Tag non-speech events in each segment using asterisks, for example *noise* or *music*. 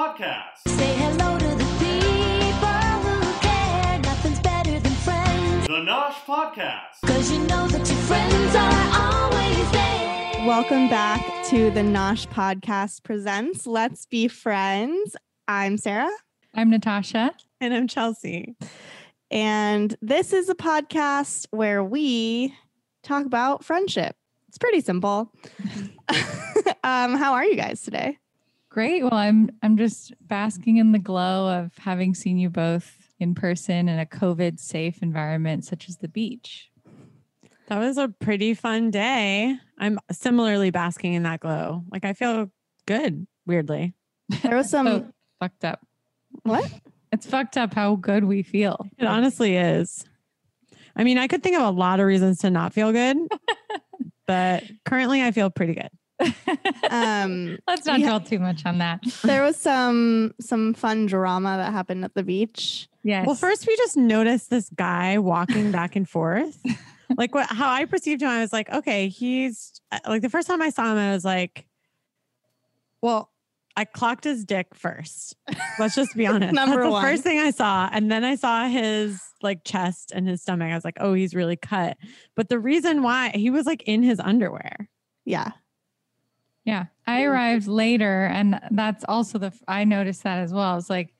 Nosh Podcast. Say hello to the people who care. Nothing's better than friends. The Nosh Podcast. Cause you know that your friends are always there. Welcome back to the Nosh Podcast presents Let's Be Friends. I'm Sarah. I'm Natasha. And I'm Chelsea. And this is a podcast where we talk about friendship. It's pretty simple. *laughs* *laughs* um, how are you guys today? Great. Well, I'm I'm just basking in the glow of having seen you both in person in a COVID safe environment such as the beach. That was a pretty fun day. I'm similarly basking in that glow. Like I feel good, weirdly. There was *laughs* some So fucked up. what? It's fucked up how good we feel. It honestly is. I mean, I could think of a lot of reasons to not feel good, *laughs* but currently I feel pretty good. Um, *laughs* Let's not we ha- dwell too much on that. *laughs* there was some some fun drama that happened at the beach. Yes. Well, first we just noticed this guy walking *laughs* back and forth. Like what how I perceived him, I was like, okay, he's uh, like the first time I saw him, I was like, well, I clocked his dick first. Let's just be honest. Number That's the one. first thing I saw. And then I saw his like chest and his stomach. I was like, oh, he's really cut. But the reason why he was like in his underwear. Yeah. Yeah. I arrived later and that's also the I noticed that as well. It's like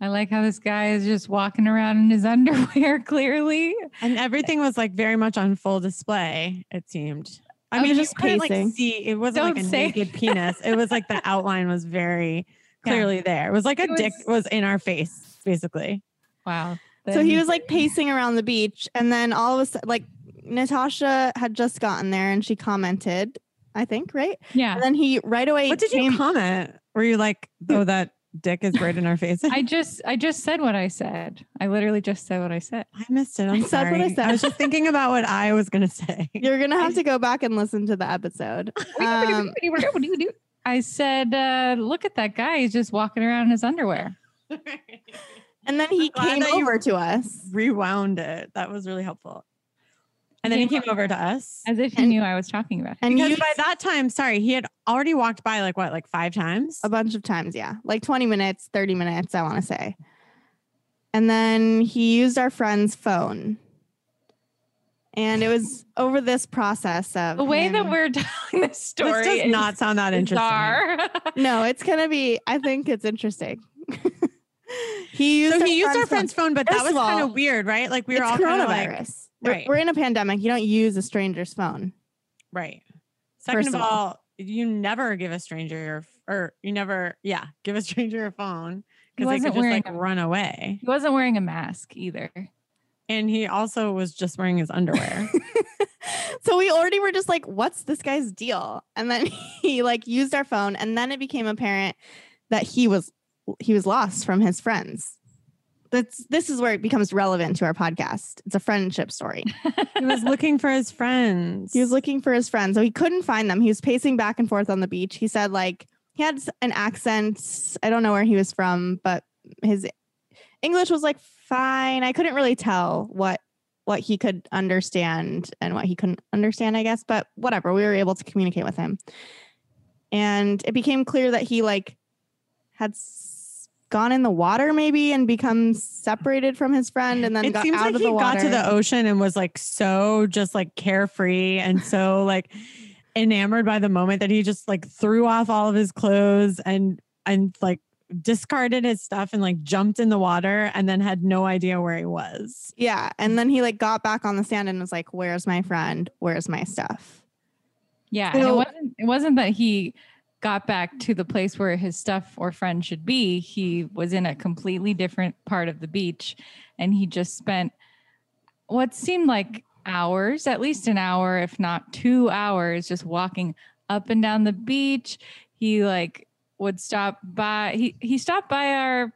I like how this guy is just walking around in his *laughs* underwear clearly. And everything was like very much on full display, it seemed. I Oh, mean, just couldn't like pacing. see it wasn't like Don't a say- naked *laughs* penis. It was like the outline was very Yeah. clearly there. It was like a It dick was- was in our face, basically. Wow. So he was like pacing around the beach, and then all of a sudden, like Natasha had just gotten there, and she commented, I think, right? Yeah. And then he right away. What did came- you comment? Were you like, oh, that dick is right in our face? I just I just said what I said. I literally just said what I said. I missed it. I'm I said sorry. what I said. I was just thinking about what I was gonna say. *laughs* You're gonna have to go back and listen to the episode. Um, I said, uh, look at that guy. He's just walking around in his underwear. and then he came that you- over to us. Rewound it. That was really helpful. And then he came over to us. As if he And- knew I was talking about him. And Because you by that time, sorry, he had already walked by like what, like five times? a bunch of times, yeah, like 20 minutes, 30 minutes, I want to say. And then he used our friend's phone. And it was over this process of The way that we're *laughs* telling this story This does is not sound that interesting. bizarre. *laughs* No, it's gonna be. I think it's interesting. *laughs* he used. So our he used our friend's phone, but that First was of kind all, of weird, right? Like we were it's all kind of like, coronavirus. We're- Right. We're in a pandemic. You don't use a stranger's phone. right. Second First of all. all, you never give a stranger your, or you never, yeah, give a *laughs* stranger your phone because they could just wearing like run away. he wasn't wearing a mask either. And he also was just wearing his underwear. *laughs* so we already were just like, "What's this guy's deal?" And then *laughs* he like used our phone, and then it became apparent that he was he was lost from his friends. That's this is where it becomes relevant to our podcast. It's a friendship story. *laughs* he was looking for his friends. He was looking for his friends, so he couldn't find them. He was pacing back and forth on the beach. He said like he had an accent. I don't know where he was from, but his English was like fine. I couldn't really tell what what he could understand and what he couldn't understand, I guess, but whatever. We were able to communicate with him. And it became clear that he like had s- gone in the water maybe and become separated from his friend and then it got seems out like of he the water. got to the ocean and was like so just like carefree and so *laughs* like enamored by the moment that he just like threw off all of his clothes and and like discarded his stuff and like jumped in the water and then had no idea where he was. Yeah. And then he like got back on the sand and was like, Where's my friend? Where's my stuff? Yeah. and it wasn't it wasn't that he got back to the place where his stuff or friend should be. He was in a completely different part of the beach and he just spent what seemed like hours, at least an hour, if not two hours, just walking up and down the beach. He like would stop by he he stopped by our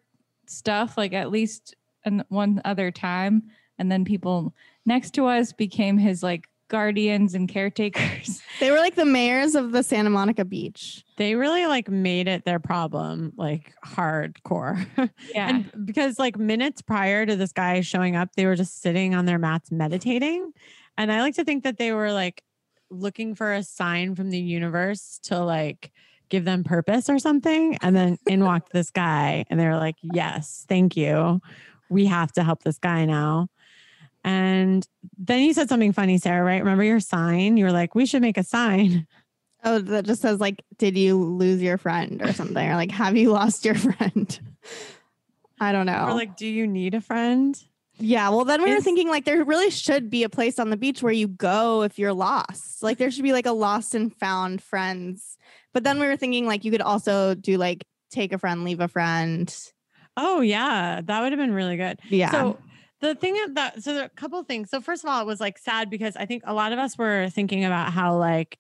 stuff like at least an, one other time and then people next to us became his like guardians and caretakers *laughs* They were like the mayors of the Santa Monica beach. They really like made it their problem, like hardcore. *laughs* yeah and because like minutes prior to this guy showing up, they were just sitting on their mats meditating. And I like to think that they were like looking for a sign from the universe to like give them purpose or something. And then *laughs* in walked this guy, and they were like, Yes, thank you. We have to help this guy now. And then you said something funny, Sarah, right? Remember your sign? You were like, We should make a sign. Oh, that just says like, did you lose your friend or something? or like, have you lost your friend? I don't know. Or like, Do you need a friend? yeah. Well, then we were thinking like there really should be a place on the beach where you go if you're lost. Like there should be like a lost and found friends. But then we were thinking like you could also do like take a friend, leave a friend. Oh, yeah. That would have been really good. Yeah. So the thing that, so there are a couple of things. So first of all, it was like sad because I think a lot of us were thinking about how like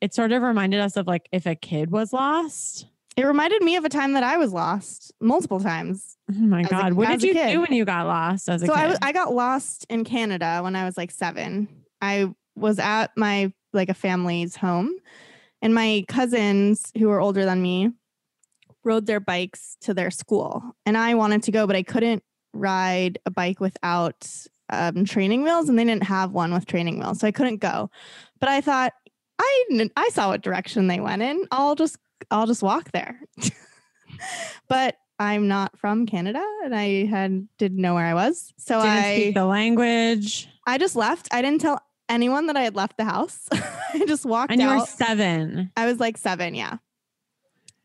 it sort of reminded us of like if a kid was lost. it reminded me of a time that I was lost multiple times. Oh my As a- god, what did you kid. do when you got lost as a so kid? I was I got lost in Canada when I was like seven. I was at my like a family's home, and my cousins who were older than me rode their bikes to their school, and I wanted to go, but I couldn't ride a bike without um, training wheels, and they didn't have one with training wheels, so I couldn't go. But I thought I I saw what direction they went in. I'll just I'll just walk there. *laughs* but I'm not from Canada and I had didn't know where I was. So Didn't I speak the language, I just left. I didn't tell anyone that I had left the house. *laughs* I just walked and you were seven. I was like 7, yeah.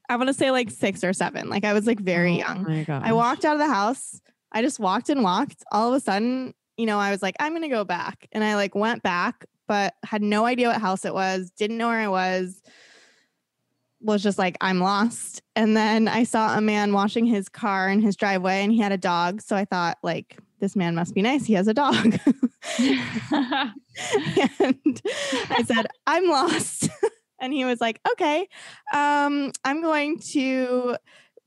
I want to say like 6 or 7. Like I was like very Oh young. I walked out of the house. I just walked and walked. All of a sudden, you know, I was like, I'm going to go back. And I like went back, but had no idea what house it was, didn't know where I was, was just like, I'm lost. And then I saw a man washing his car in his driveway and he had a dog. So I thought, like, this man must be nice. He has a dog. *laughs* *laughs* and I said, I'm lost. *laughs* and he was like, okay, um, I'm going to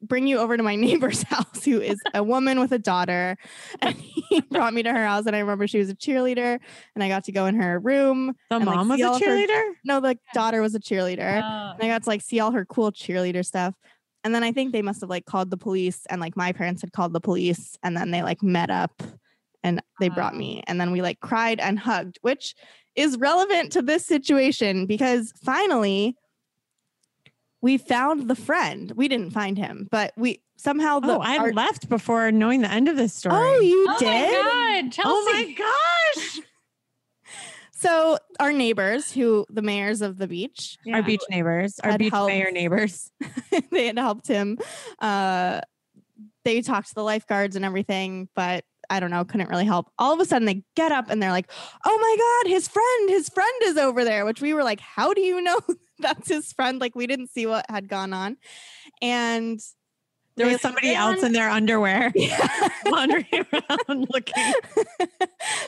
bring you over to my *laughs* neighbor's house, who is a woman with a daughter. *laughs* And he *laughs* brought me to her house. And I remember she was a cheerleader, and I got to go in her room. the and, like, mom was a of her- cheerleader. No, the daughter was a cheerleader. Oh, And I got to like see all her cool cheerleader stuff. And then I think they must have like called the police and like my parents had called the police and then they like met up and they brought me and then we like cried and hugged, which is relevant to this situation because finally we found the friend. We didn't find him, but we somehow the Oh, I our- left before knowing the end of this story. Oh, you oh did? my god, Chelsea! Oh my gosh! So our neighbors, who the mayors of the beach, Our beach neighbors, our beach help. mayor neighbors. *laughs* *laughs* they had helped him. Uh, they talked to the lifeguards and everything, but I don't know, couldn't really help. All of a sudden, they get up and they're like, "Oh my god, his friend, his friend is over there." Which we were like, "How do you know *laughs* that's his friend?" Like we didn't see what had gone on, and There was somebody else in their underwear *laughs* *laughs* wandering around looking.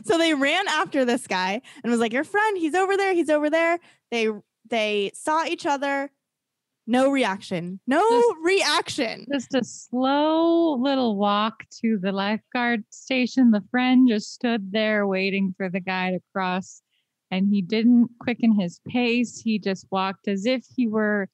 so they ran after this guy and was like, "Your friend, he's over there. He's over there." They they saw each other. No reaction. No Just- reaction. just a slow little walk to the lifeguard station. The friend just stood there waiting for the guy to cross, and he didn't quicken his pace. He just walked as if he were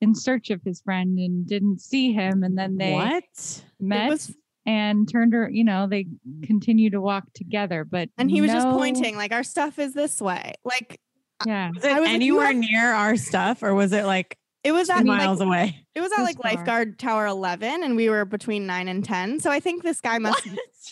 in search of his friend and didn't see him. And then they what? met was- and turned her, you know, they continue to walk together. But And he was just pointing, like, our stuff is this way. Like, Yeah. Was it I was anywhere have- near our stuff or was it like it was at miles like, away? it was at like far. lifeguard tower 11 and we were between 9 and 10 so i think this guy must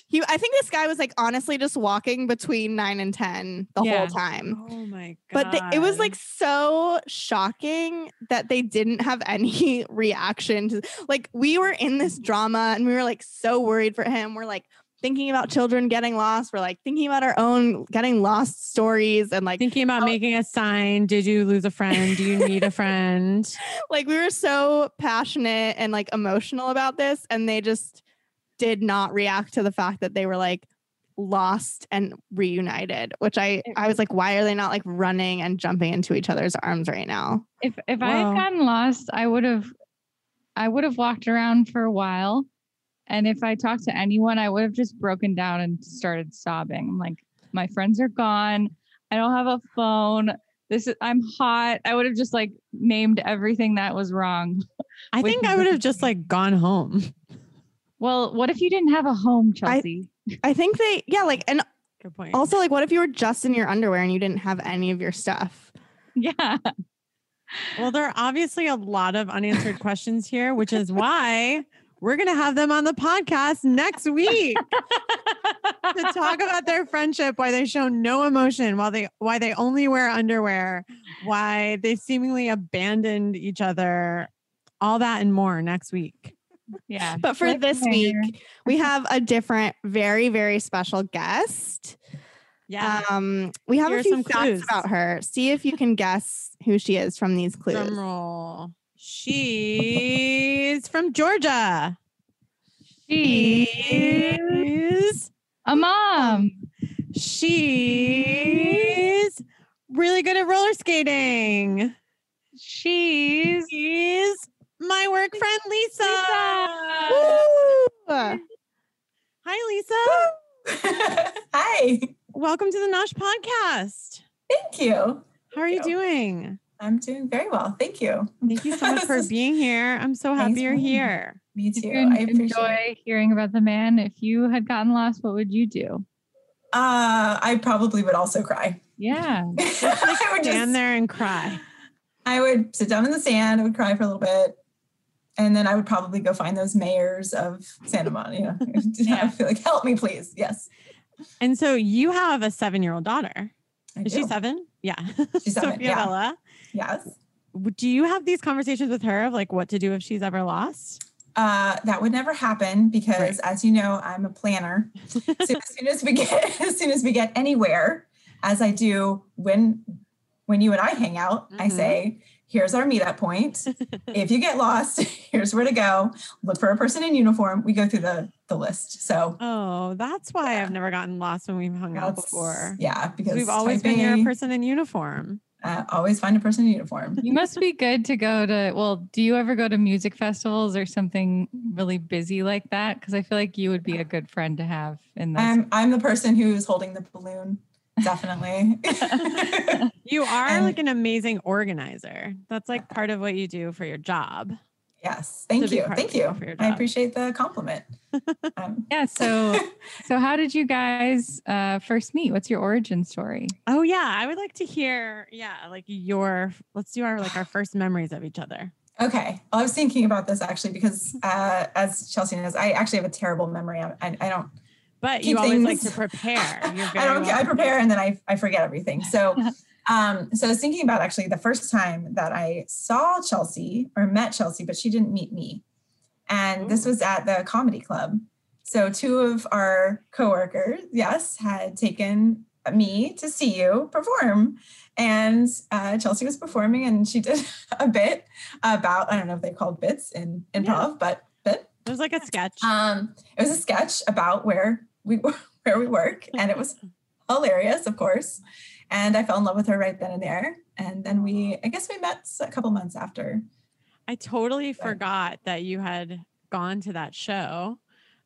he i think this guy was like honestly just walking between 9 and 10 the Yeah. whole time Oh my god. but they, it was like so shocking that they didn't have any *laughs* reaction to like we were in this drama and we were like so worried for him we're like thinking about children getting lost we're like thinking about our own getting lost stories and like thinking about Oh. making a sign. Did you lose a friend? Do you need a friend? *laughs* like we were so passionate and like emotional about this and they just did not react to the fact that they were like lost and reunited which i i was like why are they not like running and jumping into each other's arms right now If if I had gotten lost, I would have I would have walked around for a while. And if I talked to anyone, I would have just broken down and started sobbing. I'm like, my friends are gone. I don't have a phone. This is I'm hot. I would have just like named everything that was wrong. I think I would have just like gone home. Well, what if you didn't have a home, Chelsea? i think they yeah like and Good point. also like what if you were just in your underwear and you didn't have any of your stuff *laughs* yeah. Well, there are obviously a lot of unanswered questions here, which is why we're going to have them on the podcast next week *laughs* to talk about their friendship, why they show no emotion, why they why they only wear underwear, why they seemingly abandoned each other, all that and more next week. Yeah. But for this week, we have a different, very, very special guest. Yeah. Um, we have Here a few some facts clues. about her. See if you can guess who she is from these clues. Drum roll. She's from Georgia. She's She's a mom. she's really good at roller skating. She's She's my work friend Lisa. Woo! Hi Lisa. *laughs* Hi. Welcome to the Nosh podcast. Thank you. How are Thank you. doing? I'm doing very well. Thank you. Thank you so much *laughs* for being here. I'm so happy Thanks you're for having me. here. Me too. you I appreciate it. enjoy hearing about the man? If you had gotten lost, what would you do? Uh, I probably would also cry. Yeah. *laughs* I would Stand just, there and cry. I would sit down in the sand. I would cry for a little bit. And then I would probably go find those mayors of Santa Monica. *laughs* Yeah. I feel like, help me, please. Yes. And so you have a seven-year-old daughter. I Is do. she seven? Yeah. She's seven, Sophia yeah. Bella. Yes. Do you have these conversations with her of like what to do if she's ever lost? Uh, that would never happen because, Right. as you know, I'm a planner. *laughs* so as soon as we get, *laughs* as soon as we get anywhere, as I do when, when you and I hang out, I Mhm. say, "Here's our meetup point. *laughs* if you get lost, here's where to go. Look for a person in uniform." We go through the the list. So Oh, that's why Yeah. I've never gotten lost when we've hung out before. yeah, because We've always been near A, a person in uniform. Uh, always find a person in uniform. You must be good to go to. Well, do you ever go to music festivals or something really busy like that? Because I feel like you would be a good friend to have in this. I'm I'm the person who's holding the balloon. Definitely. *laughs* *laughs* You are And- like an amazing organizer. That's like part of what you do for your job. Yes. Thank you. Thank you. I appreciate the compliment. *laughs* Um, yeah. So, *laughs* so how did you guys uh, first meet? What's your origin story? Oh yeah, I would like to hear. Yeah, like your. Let's do our like our first memories of each other. Okay. Well, I was thinking about this actually because, *laughs* uh, as Chelsea knows, I actually have a terrible memory. I, I, I don't. But Keep you always like to prepare. You're very I don't. well I prepare and then I I forget everything. So, um, so I was thinking about actually the first time that I saw Chelsea or met Chelsea, but she didn't meet me, and this was at the comedy club. So two of our coworkers, yes, had taken me to see you perform. And uh, Chelsea was performing, and she did *laughs* a bit about I don't know if they called bits in improv, but bit. It was like a sketch. Um, it was a sketch about where we *laughs* where we work, and it was *laughs* hilarious, of course. And I fell in love with her right then and there. And then we, I guess, we met a couple months after. I totally forgot that you had gone to that show.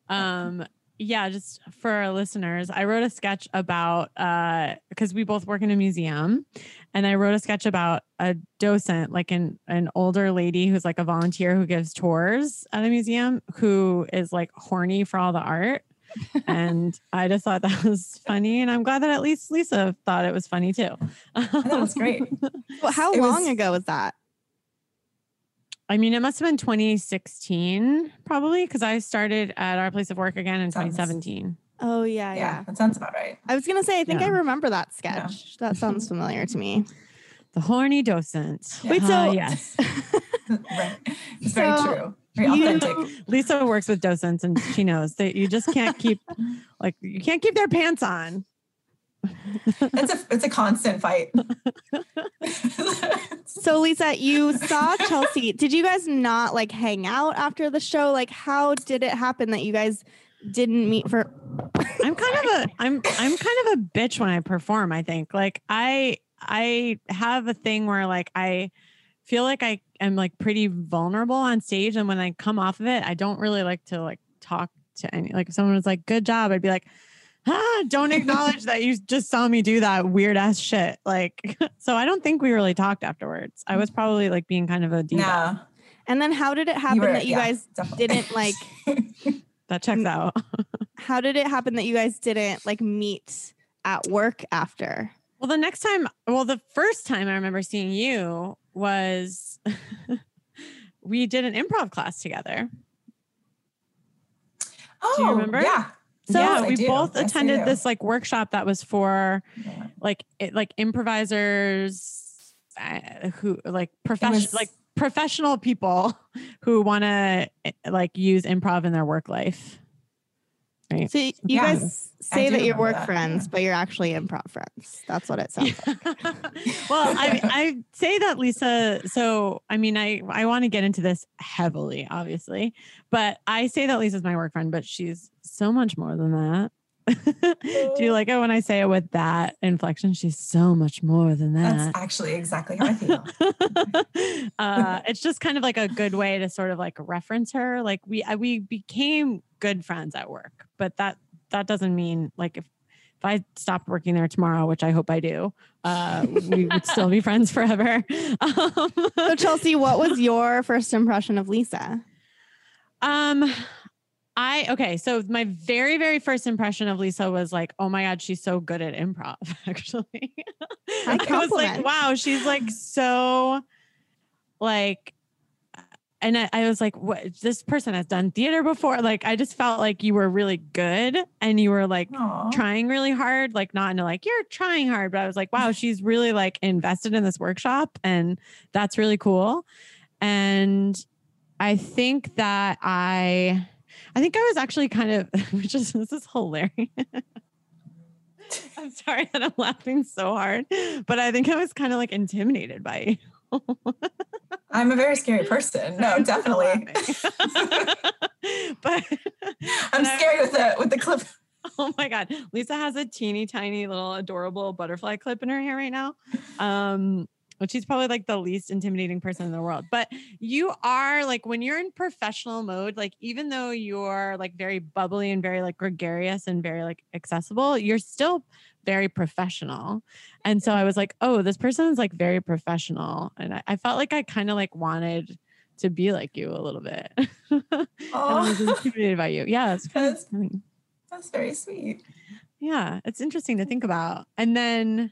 Um, yeah, just for our listeners, I wrote a sketch about uh because we both work in a museum and I wrote a sketch about a docent, like an an older lady who's like a volunteer who gives tours at a museum who is like horny for all the art. And I just thought that was funny. And I'm glad that at least Lisa thought it was funny too. that was great. *laughs* Well, how It long was- ago was that? I mean, it must have been 2016, probably, because I started at our place of work again in 2017. Oh yeah, Yeah, yeah. that sounds about right. I was gonna say, I think I remember that sketch. That *laughs* sounds familiar to me. The horny docent. Wait, Uh, so- yes, *laughs* right. It's very true. Very you- authentic. Lisa works with docents, and she knows that you just can't keep, like, you can't keep their pants on. It's a it's a constant fight. *laughs* *laughs* So Lisa, you saw Chelsea. Did you guys not like hang out after the show? Like, how did it happen that you guys didn't meet for? I'm kind of a, I'm, I'm kind of a bitch when I perform. I think, like, I, I have a thing where, like, I feel like I am like pretty vulnerable on stage, and when I come off of it, I don't really like to like talk to any. Like, if someone was like, "Good job," I'd be like. Ah, don't acknowledge that you just saw me do that weird ass shit. Like, *laughs* so I don't think we really talked afterwards. I was probably like being kind of a diva. no, And then how did it happen you were, that you yeah, guys definitely. didn't like? *laughs* That checks out. *laughs* How did it happen that you guys didn't like meet at work after? Well, the next time, well, the first time I remember seeing you was *laughs* we did an improv class together. Oh, you remember? Yeah. So Yes, we do. both Yes, attended do. this like workshop that was for Yeah. like it, like improvisers uh, who like professional was- like professional people who want to like use improv in their work life. Right. So you Yeah. guys say that you're work that, friends, yeah. but you're actually improv friends. That's what it sounds *laughs* like. *laughs* well, I I say that Lisa. So I mean, I I want to get into this heavily, obviously, but I say that Lisa's my work friend, but she's so much more than that. *laughs* Do you like it when I say it with that inflection? She's so much more than that. That's actually exactly how I feel. *laughs* uh, it's just kind of like a good way to sort of like reference her. Like we we became good friends at work, but that that doesn't mean like if if I stopped working there tomorrow, which I hope I do, uh, we would *laughs* still be friends forever. Um, So Chelsea, what was your first impression of Lisa? um, I okay. So my very very first impression of Lisa was like, oh my god, she's so good at improv. *laughs* Actually, I was like, wow, she's like so like. And I, I was like, what? This person has done theater before. Like, I just felt like you were really good and you were like Aw. trying really hard, like not into like you're trying hard, but I was like, wow, she's really like invested in this workshop and that's really cool. And I think that I I think I was actually kind of *laughs* which is this is hilarious. *laughs* I'm sorry that I'm laughing so hard, but I think I was kind of like intimidated by you. I'm a very scary person. No, definitely. *laughs* but I'm And I- scary with the with the clip. Oh my god. Lisa has a teeny tiny little adorable butterfly clip in her hair right now. Um which she's probably like the least intimidating person in the world. But you are like when you're in professional mode, like even though you're like very bubbly and very like gregarious and very like accessible, you're still very professional. And so I was like, oh, this person is like very professional. And I, I felt like I kind of like wanted to be like you a little bit. *laughs* and I was Oh, intimidated by you. Yeah, it's kind of That's- funny. that's very sweet. Yeah, it's interesting to think about. And then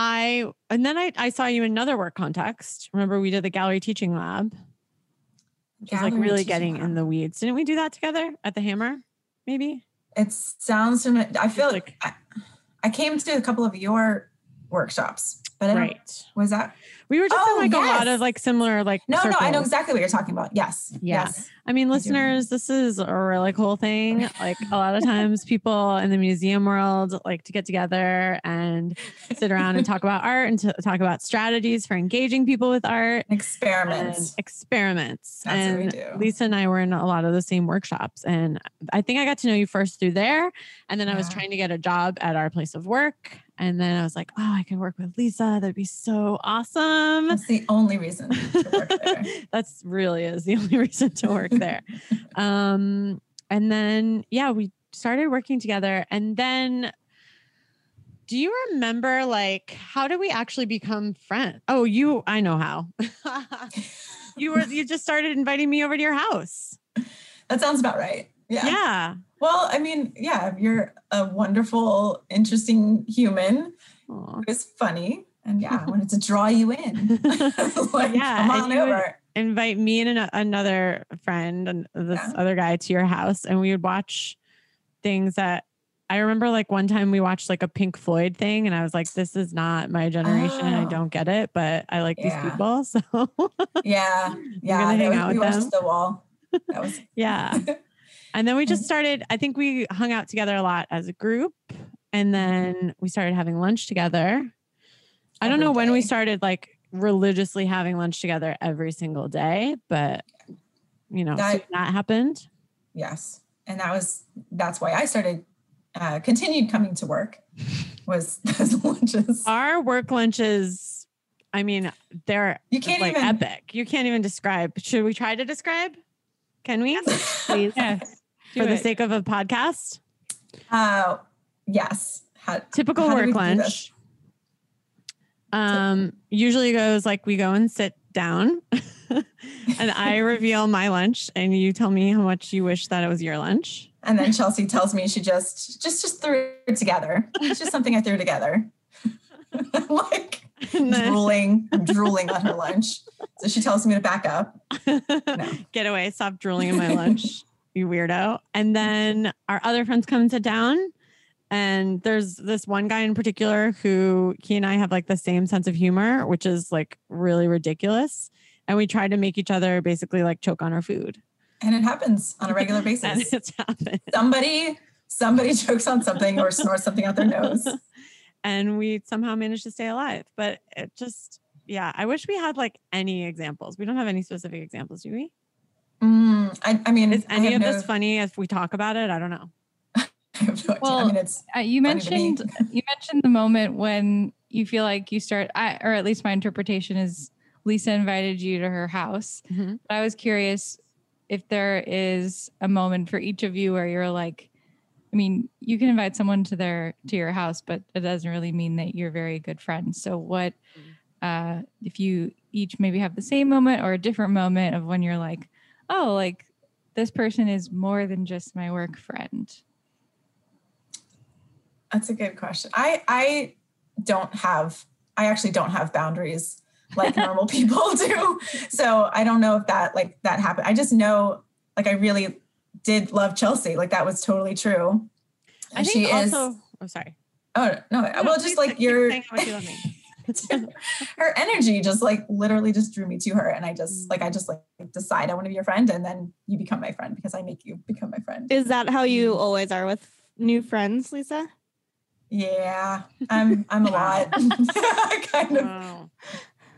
I and then I, I saw you in another work context. Remember we did the gallery teaching lab. Which is like really getting in the weeds. Didn't we do that together at the hammer? Maybe? It sounds. I feel like- like I, I came to a couple of your workshops, but I Right. was that We were just Oh, in like a lot of like similar like no, no, I know exactly what you're talking about. Yes. Yeah. Yes. I mean, listeners, this is a really cool thing. *laughs* Like a lot of times people in the museum world like to get together and sit around and talk about art and to talk about strategies for engaging people with art. and Experiments. experiments. That's what we and do. Lisa and I were in a lot of the same workshops. And I think I got to know you first through there. And then I was trying to get a job at our place of work. And then I was like, oh, I could work with Lisa. That'd be so awesome. That's the only reason to work *laughs* there. That's really is the only *laughs* reason to work there. *laughs* um, and then yeah, we started working together. And then do you remember like how did we actually become friends? Oh, you I know how. you were you just started inviting me over to your house. That sounds about right. Yeah. Yeah. Well, I mean, yeah, you're a wonderful, interesting human who's funny. And yeah, I wanted to draw *laughs* you in. *laughs* like, Yeah, come on over. Invite me and an- another friend and this Yeah. other guy to your house and we would watch things that I remember like one time we watched like a Pink Floyd thing and I was like, this is not my generation and I Oh. don't get it, but I like Yeah. these people. *laughs* So Yeah. Yeah. gonna hang was- out we with watched them? the wall. That was yeah. And then we just started, I think we hung out together a lot as a group. And then we started having lunch together. I don't know when we started like religiously having lunch together every single day, but you know, That- soon that happened. yes. And that was that's why I started uh continued coming to work was *laughs* those lunches. Our work lunches, I mean, they're You can't like even epic. You can't even describe. Should we try to describe? Can we? Please. Yes. *laughs* For the sake of a podcast? uh yes. How, Typical how work lunch. Um, usually goes like we go and sit down *laughs* and I reveal my lunch and you tell me how much you wish that it was your lunch. And then Chelsea tells me she just just just threw it together. It's just something I threw together. *laughs* like then- drooling. Drooling on her lunch. So she tells me to back up. *laughs* Get away, stop drooling in my lunch, you weirdo. And then our other friends come and sit down. And there's this one guy in particular who he and I have like the same sense of humor, which is like really ridiculous. And we try to make each other basically like choke on our food. And it happens on a regular *laughs* basis. it's happened. Somebody, somebody *laughs* chokes on something or snorts *laughs* something out their nose. and we somehow manage to stay alive. But it just, yeah, I wish we had like any examples. We don't have any specific examples, do we? Mm, I, I mean, Is any of no, this funny if we talk about it? I don't know. I have no idea. I Well, mean, it's Uh, you funny to me. mentioned *laughs* you mentioned the moment when you feel like you start, I, or at least my interpretation is Lisa invited you to her house. Mhm. But I was curious if there is a moment for each of you where you're like, I mean, you can invite someone to their to your house, but it doesn't really mean that you're very good friends. So what uh if you each maybe have the same moment or a different moment of when you're like, oh, like this person is more than just my work friend. That's a good question. I I don't have I actually don't have boundaries like *laughs* normal people *laughs* do. So I don't know if that like that happened. I just know like I really did love Chelsea. Like that was totally true. I And think she also, is oh, sorry. oh no, No, well just like your saying how much you love *laughs* her energy just like literally just drew me to her and I just like Mm. I just like decide I want to be your friend and then you become my friend because I make you become my friend. Is that how you always are with new friends, Lisa? Yeah. I'm I'm a lot. *laughs* kind of Wow.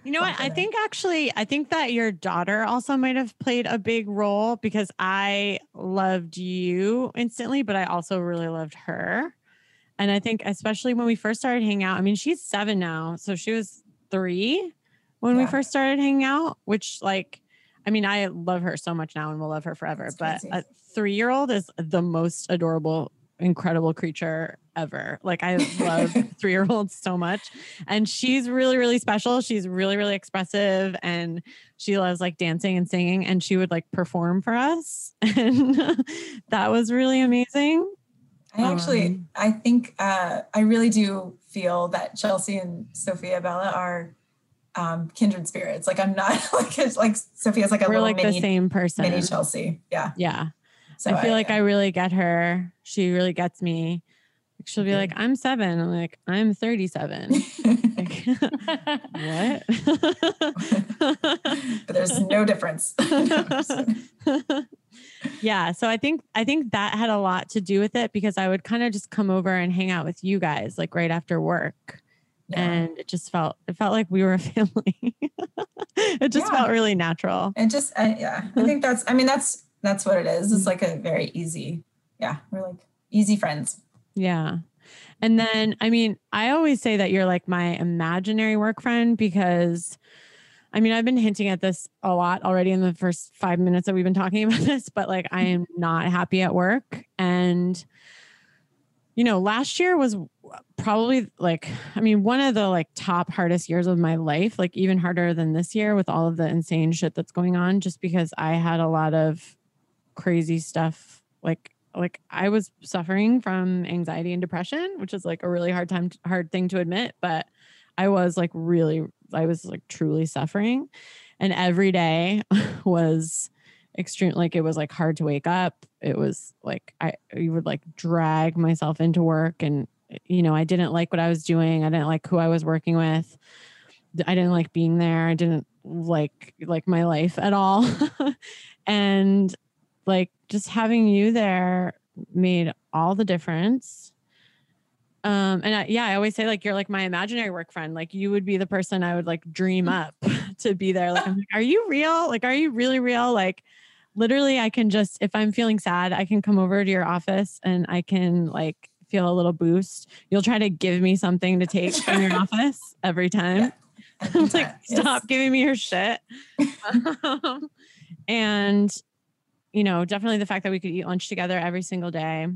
You know what? I think actually, I think that your daughter also might have played a big role because I loved you instantly, but I also really loved her. And I think, especially when we first started hanging out, I mean, she's seven now. So she was three when we first started hanging out, which, like, I mean, I love her so much now and will love her forever. That's but crazy. a three year old is the most adorable, incredible creature ever. Like, I *laughs* love three year olds so much and she's really really special she's really really expressive and she loves like dancing and singing and she would like perform for us *laughs* and that was really amazing I actually, Um, I think, uh, I really do feel that Chelsea and Sophia Bella are um, kindred spirits. Like I'm not *laughs* like it's like Sophia's like a we're little like mini, the same person mini Chelsea. Yeah. yeah So i feel like i really get her. She really gets me. She'll be like i'm seven. I'm like i'm 37 like, what *laughs* but there's no difference. *laughs* yeah so i think i think that had a lot to do with it because i would kind of just come over and hang out with you guys like right after work. Yeah. and it just felt it felt like we were *laughs* a family. It just Yeah. felt really natural. And just, I, yeah, I think that's, I mean, that's, that's what it is. It's mm-hmm. like a very easy, yeah, we're like easy friends. yeah and then i mean i always say that you're like my imaginary work friend because i mean i've been hinting at this a lot already in the first five minutes that we've been talking *laughs* about this but like i am mm-hmm. not happy at work and you know last year was probably like i mean one of the like top hardest years of my life like even harder than this year with all of the insane shit that's going on just because i had a lot of crazy stuff like like i was suffering from anxiety and depression which is like a really hard time hard thing to admit but i was like really i was like truly suffering. And every day *laughs* was extreme like it was like hard to wake up. It was like i you would like drag myself into work and you know i didn't like what i was doing. I didn't like who i was working with. I didn't like being there. I didn't like like my life at all. *laughs* And like just having you there made all the difference. Um and I, yeah i always say like you're like my imaginary work friend. Like you would be the person i would like dream *laughs* up *laughs* to be there. Like i'm like are you real? Like are you really real? Like literally i can just if i'm feeling sad i can come over to your office and i can like feel a little boost. You'll try to give me something to take from your *laughs* office every time. I I'm like, stop giving me your shit. Um, and, you know, definitely the fact that we could eat lunch together every single day.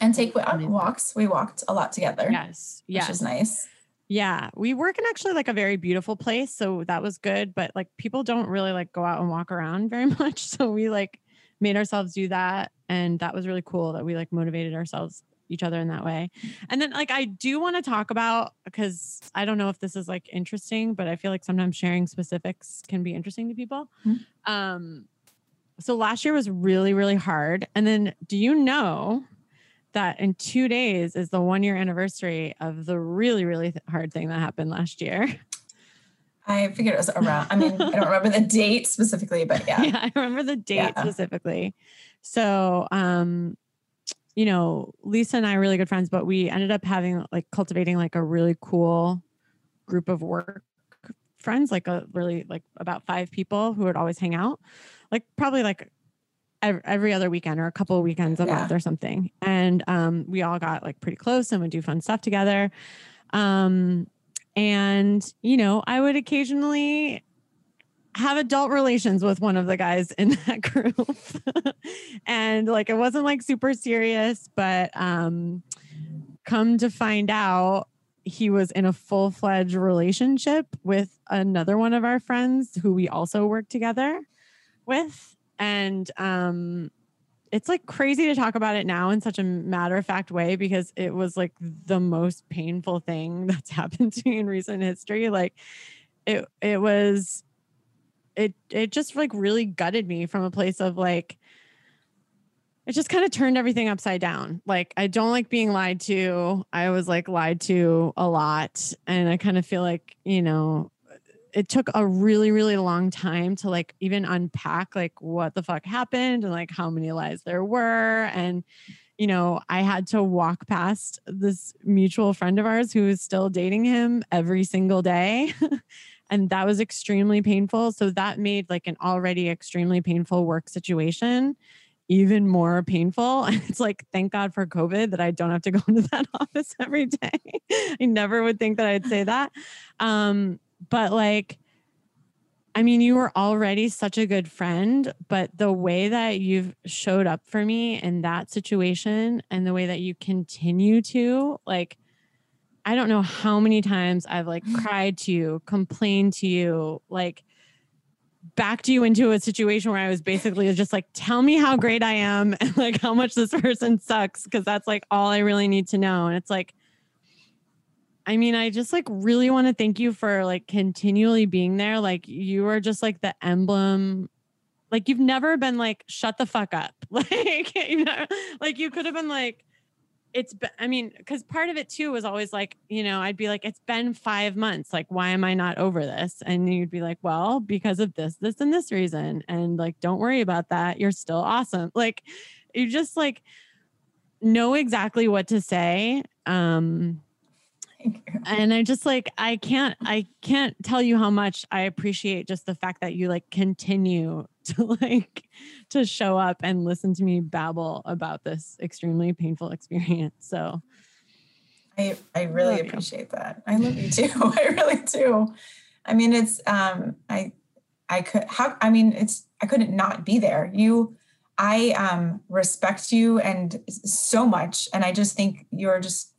And take walks. We walked a lot together, Yes. which is nice. Yeah. We work in actually like a very beautiful place. So that was good. But like people don't really like go out and walk around very *laughs* much. So we like made ourselves do that. And that was really cool that we like motivated ourselves each other in that way. And then like I do want to talk about because I don't know if this is like interesting, but I feel like sometimes sharing specifics can be interesting to people. Mhm. Um so last year was really really hard. And then do you know that in 2 days is the 1 year anniversary of the really really th- hard thing that happened last year? I figured it was around. I mean, I don't remember the date specifically, but yeah. *laughs* yeah, I remember the date Yeah. specifically. So, um, you know, Lisa and I are really good friends, but we ended up having like cultivating like a really cool group of work friends, like a really like about five people who would always hang out, like probably like every other weekend or a couple of weekends a Yeah. month or something. And um, we all got like pretty close and would do fun stuff together. Um, and you know, I would occasionally have adult relations with one of the guys in *laughs* that group. and like it wasn't like super serious, but um come to find out he was in a full-fledged relationship with another one of our friends who we also work together with and um it's like crazy to talk about it now in such a matter of fact way because it was like the most painful thing *laughs* that's happened to me in recent history like it it was it it just like really gutted me from a place of like it just kind of turned everything upside down. Like I don't like being lied to. I was like lied to a lot and I kind of feel like, you know, it took a really really long time to like even unpack like what the fuck happened and like how many lies there were and you know, I had to walk past this mutual friend of ours who is still dating him every single day. *laughs* and that was extremely painful. So that made like an already extremely painful work situation even more painful. *laughs* And it's like, thank God for COVID that I don't have to go *laughs* into that office every day. I never would think that I'd say that. Um, but like, I mean, you were already such a good friend, but the way that you've showed up for me in that situation and the way that you continue to, like, I don't know how many times I've like mm. cried to you, complained to you, like backed you into a situation where I was basically just like, tell me how great I am and like how much this person sucks. Cause that's like all I really need to know. And it's like, I mean, I just like really want to thank you for like continually being there. Like you are just like the emblem. Like you've never been like, shut the fuck up. *laughs* Like, you know, like you could have been like, it's i mean because part of it too was always like you know i'd be like it's been five months like why am i not over this and you'd be like well because of this this and this reason and like don't worry about that you're still awesome like you just like know exactly what to say um. And i just like i can't i can't tell you how much i appreciate just the fact that you like continue *laughs* to like to show up and listen to me babble about this extremely painful experience so I, I really love you. appreciate that. I love you too. *laughs* I really do. I mean, it's um I I could how I mean it's I couldn't not be there. You I um respect you and so much. And I just think you're just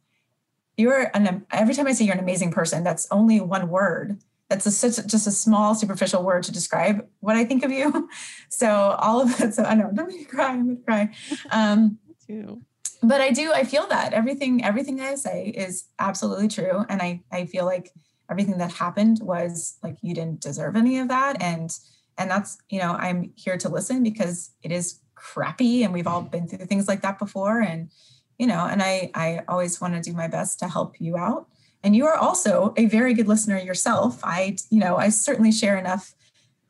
you're an every time I say you're an amazing person, that's only one word. That's a, such just a small superficial word to describe what I think of you. *laughs* So all of it. So I know, don't make me cry. I'm gonna cry. Um, *laughs* too but I do, I feel that everything, everything I say is absolutely true. And I, I feel like everything that happened was like, you didn't deserve any of that. And, and that's, you know, I'm here to listen because it is crappy and we've all been through things like that before. And, you know, and I, I always want to do my best to help you out. And you are also a very good listener yourself. I, you know, I certainly share enough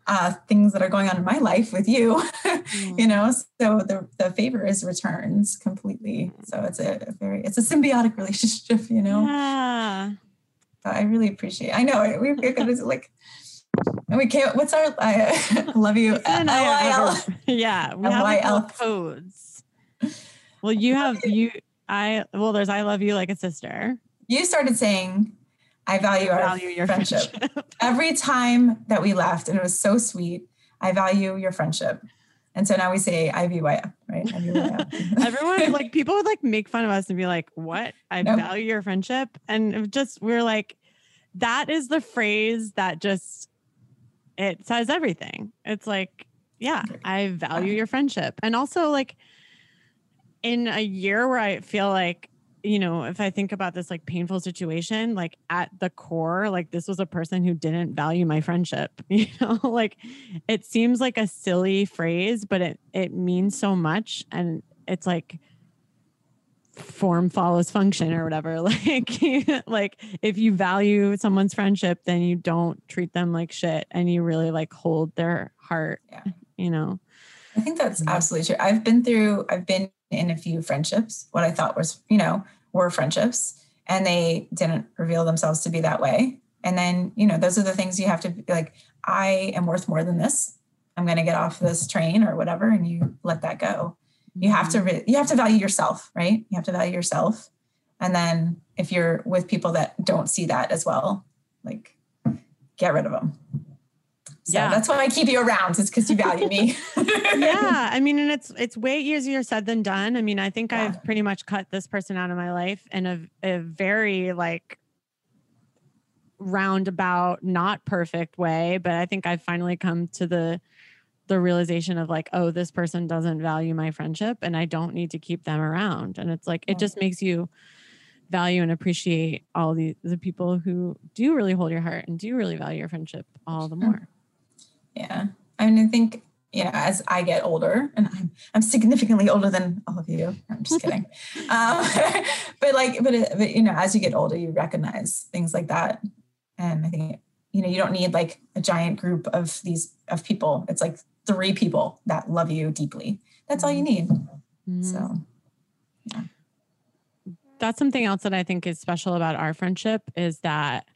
uh, things that are going on in my life with you *laughs* you know so the the favor is returned completely. So it's a, a very it's a symbiotic *laughs* relationship you know? Yeah. But i really appreciate i know we we got to like and we can't what's our i *laughs* love you LIL. yeah we have codes well you have you i well there's i love you like a sister. You started saying i value our value your friendship. friendship. *laughs* Every time that we left and it was so sweet i value your friendship. And so now we say ivya right? IVYF. *laughs* *laughs* everyone like people would like make fun of us and be like what? I Nope. value your friendship? And just we're like that is the phrase that just it says everything. It's like yeah i value your friendship. And also like in a year where I feel like, you know, if I think about this like painful situation, like at the core, like this was a person who didn't value my friendship. *laughs* You know, like it seems like a silly phrase, but it it means so much. And it's like form follows function or whatever. *laughs* Like like if you value someone's friendship, then you don't treat them like shit and you really like hold their heart. Yeah. You know. I think that's Mhm. absolutely true. I've been through, I've been in a few friendships, what I thought was, you know, were friendships, and they didn't reveal themselves to be that way. And then, you know, those are the things you have to be like, I am worth more than this. I'm going to get off this train or whatever. And you let that go. You have to, re- you have to value yourself, right? You have to value yourself. And then if you're with people that don't see that as well, like get rid of them. So Yeah. that's why I keep you around is because you value me. *laughs* yeah i mean and it's it's way easier said than done i mean i think Yeah. i've pretty much cut this person out of my life in a, a very like roundabout not perfect way but i think i've finally come to the the realization of like oh this person doesn't value my friendship and i don't need to keep them around and it's like it just makes you value and appreciate all the the people who do really hold your heart and do really value your friendship all the mm. more Yeah. I mean, I think, you know, as I get older, and I'm, I'm significantly older than all of you. I'm just kidding. *laughs* um, *laughs* but like, but, but, you know, as you get older, you recognize things like that. And I think, you know, you don't need like a giant group of these, of people. It's like three people that love you deeply. That's all you need. Mhm. So, that's something else that I think is special about our friendship is that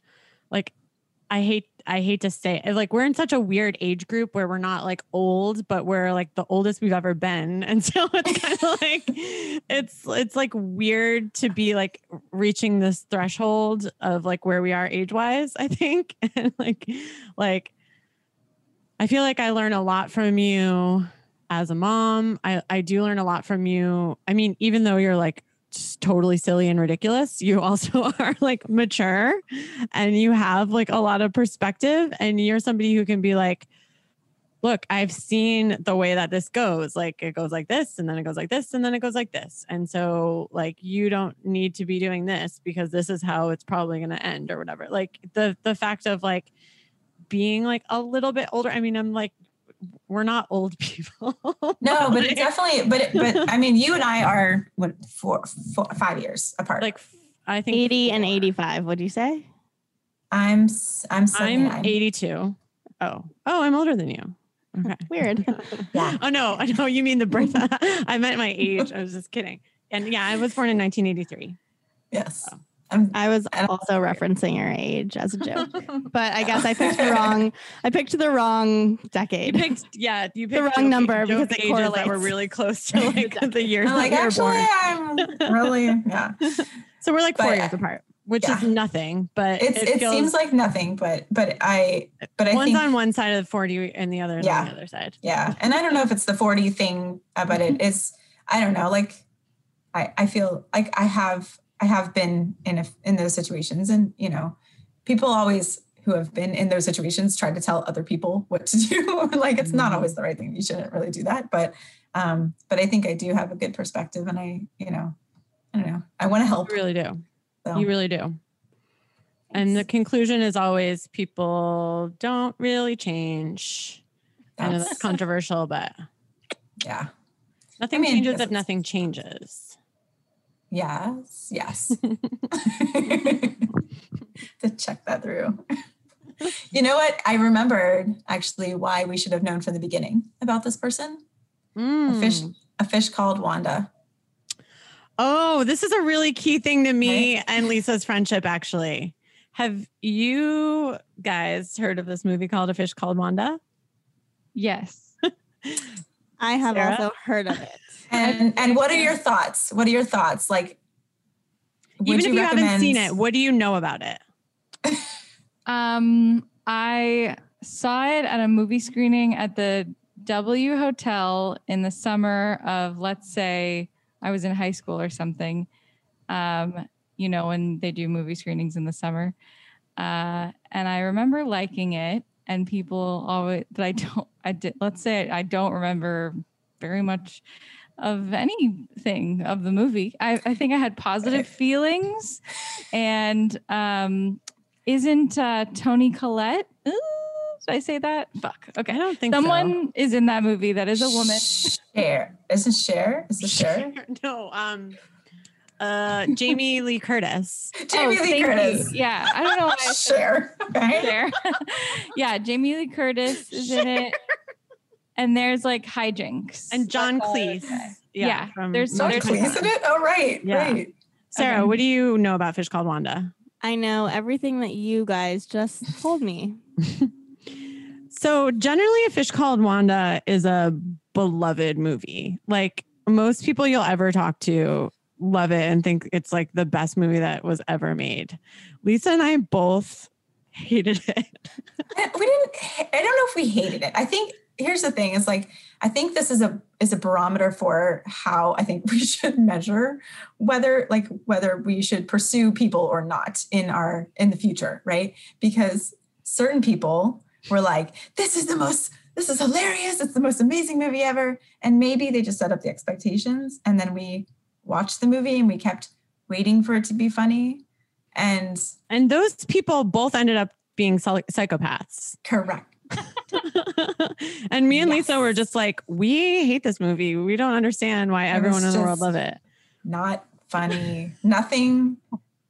like I hate I hate to say it, like we're in such a weird age group where we're not like old, but we're like the oldest we've ever been. *laughs* And so it's kind of *laughs* like it's it's like weird to be like reaching this threshold of like where we are age wise, I think. *laughs* And like like I feel like I learn a lot from you as a mom. I, I do learn a lot from you. I mean, even though you're like totally silly and ridiculous, you *laughs* also are like mature and you have like a lot of perspective. And you're somebody who can be like, look, I've seen the way that this goes. Like it goes like this, and then it goes like this, and then it goes like this. And so, like, you don't need to be doing this because this is how it's probably going to end or whatever. Like the the fact of like being like a little bit older. I mean, I'm like, we're not old *laughs* people. no, but Like- it's definitely, but, it, but I mean, you and I are what, four, four five years apart. like I think 80 and 85, What do you say? I'm, s- I'm, I'm 82. Oh, oh, I'm older than you. Okay. *laughs* Weird. *laughs* Yeah. Oh no, I know you mean the birth. I meant my age. I was just kidding. And yeah, I was born in 1983. Yes. Oh. I'm, I was I don't- also referencing your age as a joke, *laughs* but I guess I picked the wrong. I picked the wrong decade. You decade. picked, yeah, you picked the wrong joke- number joke because it ages that were correlates. really close to *laughs* like the years I'm like, that you were actually, born. I'm really, yeah. *laughs* So we're like four but- years apart, which is nothing, but It's, it, it, feels, seems like nothing, but, but I, but I one's think, on one side of the 40 and the other is on Yeah. the other side. yeah. And I don't know if it's the 40 thing, uh, but it is, I don't know. Like, I, I feel like I have, I have been in a, in those situations and, you know, people always who have been in those situations try to tell other people what to *laughs* do. like, it's not Mhm. always the right thing. You shouldn't really do that. But, um, but I think I do have a good perspective and I, you know, I don't know. I want to help. You really do. so. You really do. And the conclusion is always people don't really change. I know that's That's- *laughs* controversial, but yeah. nothing mean, changes if nothing changes. Yes, yes. *laughs* to check that through. You know what? I remembered actually why we should have known from the beginning about this person. A fish, Mm. a fish called Wanda. Oh, this is a really key thing to me and Lisa's friendship, actually. Have you guys heard of this movie called A Fish Called Wanda? Yes. *laughs* I have Sarah? also heard of it. And and what are your thoughts? What are your thoughts? Like, would Even if you haven't seen it, what do you know about it? *laughs* Um, I saw it at a movie screening at the W Hotel in the summer of, let's say, I was in high school or something. Um, you know, when they do movie screenings in the summer. Uh, and I remember liking it, and people always that I don't, I did, let's say I don't remember very much of anything of the movie. I, I think I had positive *laughs* feelings. And um, isn't uh, Toni Collette? Ooh, did I say that? Fuck. Okay. I don't think so. Someone is in that movie that is a woman. Cher. Is it Cher? Is it Cher? *laughs* no, um, uh, Jamie *laughs* Lee Curtis. Jamie Oh, Lee thank you. Curtis. Yeah. I don't know why I said Cher. Okay. yeah, Jamie Lee Curtis is in it. And there's like hijinks. And John That's all I would Cleese. say. Yeah, Yeah, from there's- John Monty there's- Cleese in it? Oh, right. Yeah. Right. Sarah, Okay. what do you know about Fish Called Wanda? I know everything that you guys just told me. *laughs* So generally, A Fish Called Wanda is a beloved movie. Like most people you'll ever talk to love it and think it's like the best movie that was ever made. Lisa and I both hated it. *laughs* Eh, we didn't i don't know if we hated it i think here's the thing is like i think this is a is a barometer for how i think *laughs* we should measure whether like whether we should pursue people or not in our in the future right because certain people were like this is the most this is hilarious it's the most amazing movie ever and maybe they just set up the expectations and then we watched the movie and we kept waiting for it to be funny and And those people both ended up being psychopaths. correct *laughs* *laughs* and me and Lisa were just like, we hate this movie. We don't understand why It everyone in the world just- love it. not funny nothing